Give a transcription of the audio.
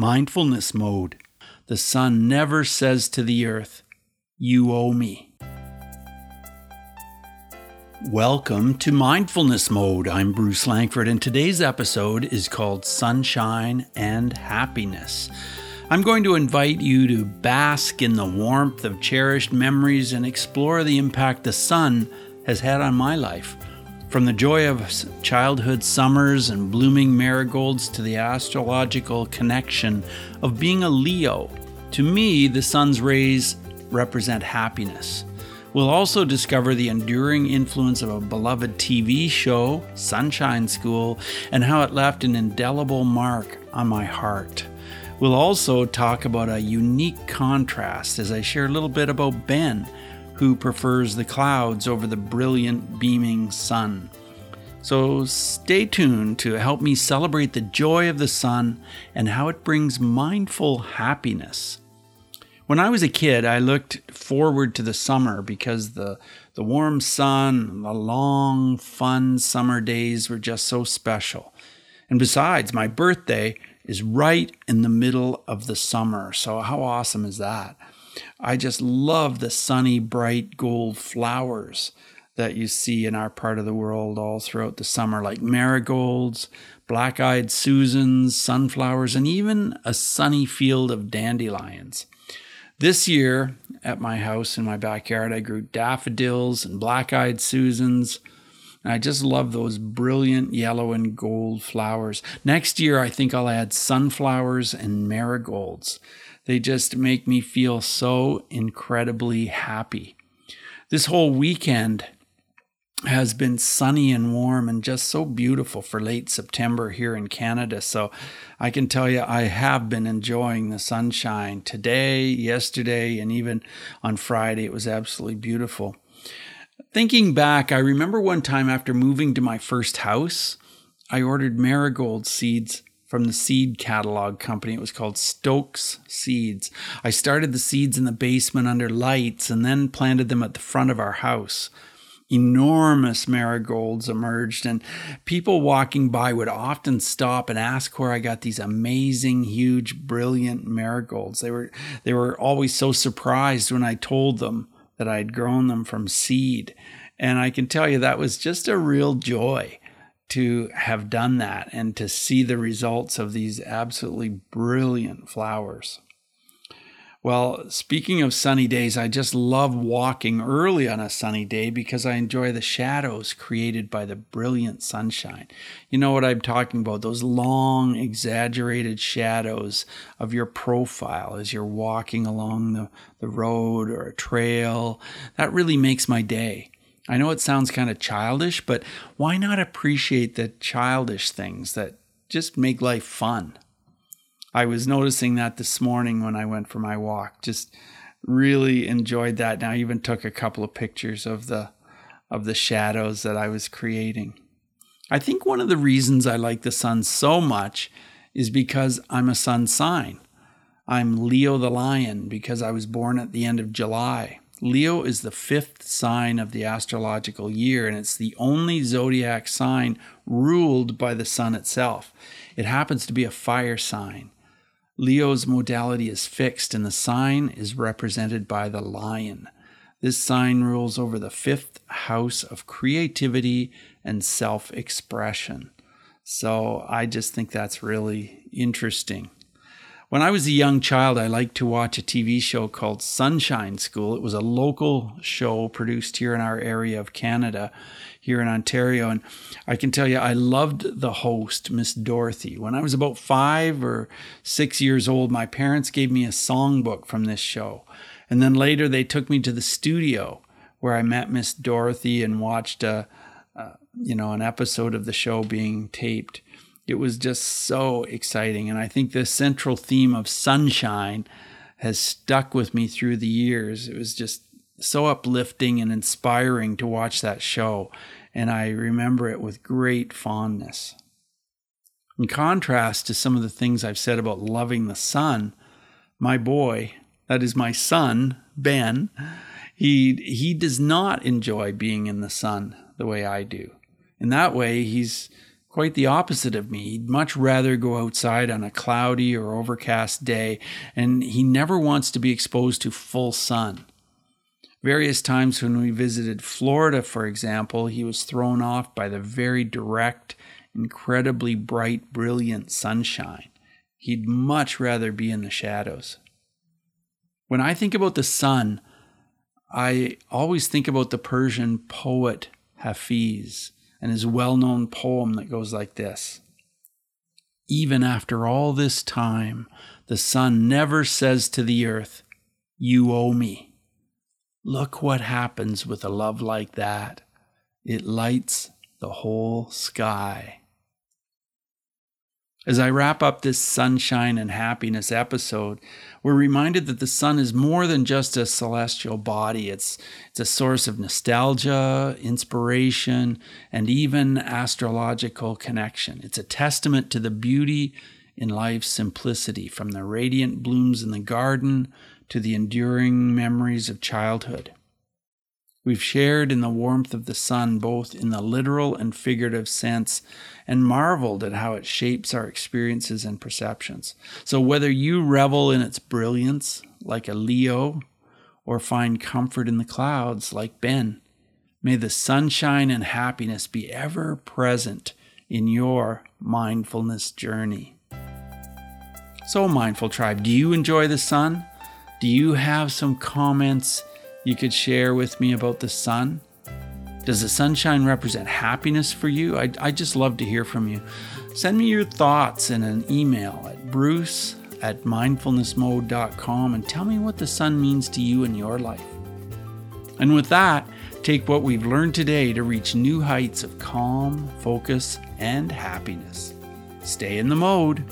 Mindfulness mode. The sun never says to the earth, You owe me. Welcome to Mindfulness Mode. I'm Bruce Langford, and today's episode is called Sunshine and Happiness. I'm going to invite you to bask in the warmth of cherished memories and explore the impact the sun has had on my life. From the joy of childhood summers and blooming marigolds to the astrological connection of being a Leo, to me, the sun's rays represent happiness. We'll also discover the enduring influence of a beloved TV show, Sunshine School, and how it left an indelible mark on my heart. We'll also talk about a unique contrast as I share a little bit about Ben who prefers the clouds over the brilliant beaming sun. So stay tuned to help me celebrate the joy of the sun and how it brings mindful happiness. When I was a kid, I looked forward to the summer because the, the warm sun, and the long, fun summer days were just so special. And besides, my birthday is right in the middle of the summer. So, how awesome is that? I just love the sunny, bright gold flowers that you see in our part of the world all throughout the summer, like marigolds, black eyed Susans, sunflowers, and even a sunny field of dandelions. This year at my house in my backyard, I grew daffodils and black eyed Susans. And I just love those brilliant yellow and gold flowers. Next year, I think I'll add sunflowers and marigolds. They just make me feel so incredibly happy. This whole weekend has been sunny and warm and just so beautiful for late September here in Canada. So I can tell you, I have been enjoying the sunshine today, yesterday, and even on Friday. It was absolutely beautiful. Thinking back, I remember one time after moving to my first house, I ordered marigold seeds from the seed catalog company. It was called Stokes Seeds. I started the seeds in the basement under lights and then planted them at the front of our house. Enormous marigolds emerged, and people walking by would often stop and ask where I got these amazing, huge, brilliant marigolds. They were they were always so surprised when I told them that I had grown them from seed. And I can tell you that was just a real joy to have done that and to see the results of these absolutely brilliant flowers. Well, speaking of sunny days, I just love walking early on a sunny day because I enjoy the shadows created by the brilliant sunshine. You know what I'm talking about? Those long, exaggerated shadows of your profile as you're walking along the, the road or a trail. That really makes my day. I know it sounds kind of childish, but why not appreciate the childish things that just make life fun? I was noticing that this morning when I went for my walk. Just really enjoyed that. And I even took a couple of pictures of the of the shadows that I was creating. I think one of the reasons I like the sun so much is because I'm a sun sign. I'm Leo the lion because I was born at the end of July. Leo is the fifth sign of the astrological year, and it's the only zodiac sign ruled by the sun itself. It happens to be a fire sign. Leo's modality is fixed, and the sign is represented by the lion. This sign rules over the fifth house of creativity and self expression. So I just think that's really interesting. When I was a young child, I liked to watch a TV show called Sunshine School. It was a local show produced here in our area of Canada, here in Ontario. And I can tell you, I loved the host, Miss Dorothy. When I was about five or six years old, my parents gave me a songbook from this show. And then later, they took me to the studio where I met Miss Dorothy and watched a, a you know, an episode of the show being taped it was just so exciting. And I think the central theme of sunshine has stuck with me through the years. It was just so uplifting and inspiring to watch that show. And I remember it with great fondness. In contrast to some of the things I've said about loving the sun, my boy, that is my son, Ben, he, he does not enjoy being in the sun the way I do. In that way, he's quite the opposite of me. He'd much rather go outside on a cloudy or overcast day, and he never wants to be exposed to full sun. Various times when we visited Florida, for example, he was thrown off by the very direct, incredibly bright, brilliant sunshine. He'd much rather be in the shadows. When I think about the sun, I always think about the Persian poet Hafiz and his well known poem that goes like this Even after all this time, the sun never says to the earth, You owe me. Look what happens with a love like that. It lights the whole sky. As I wrap up this sunshine and happiness episode, we're reminded that the sun is more than just a celestial body. It's, it's a source of nostalgia, inspiration, and even astrological connection. It's a testament to the beauty in life's simplicity, from the radiant blooms in the garden to the enduring memories of childhood. We've shared in the warmth of the sun, both in the literal and figurative sense, and marveled at how it shapes our experiences and perceptions. So, whether you revel in its brilliance, like a Leo, or find comfort in the clouds, like Ben, may the sunshine and happiness be ever present in your mindfulness journey. So, Mindful Tribe, do you enjoy the sun? Do you have some comments? You could share with me about the sun? Does the sunshine represent happiness for you? I'd, I'd just love to hear from you. Send me your thoughts in an email at bruce at mindfulnessmode.com and tell me what the sun means to you in your life. And with that, take what we've learned today to reach new heights of calm, focus, and happiness. Stay in the mode.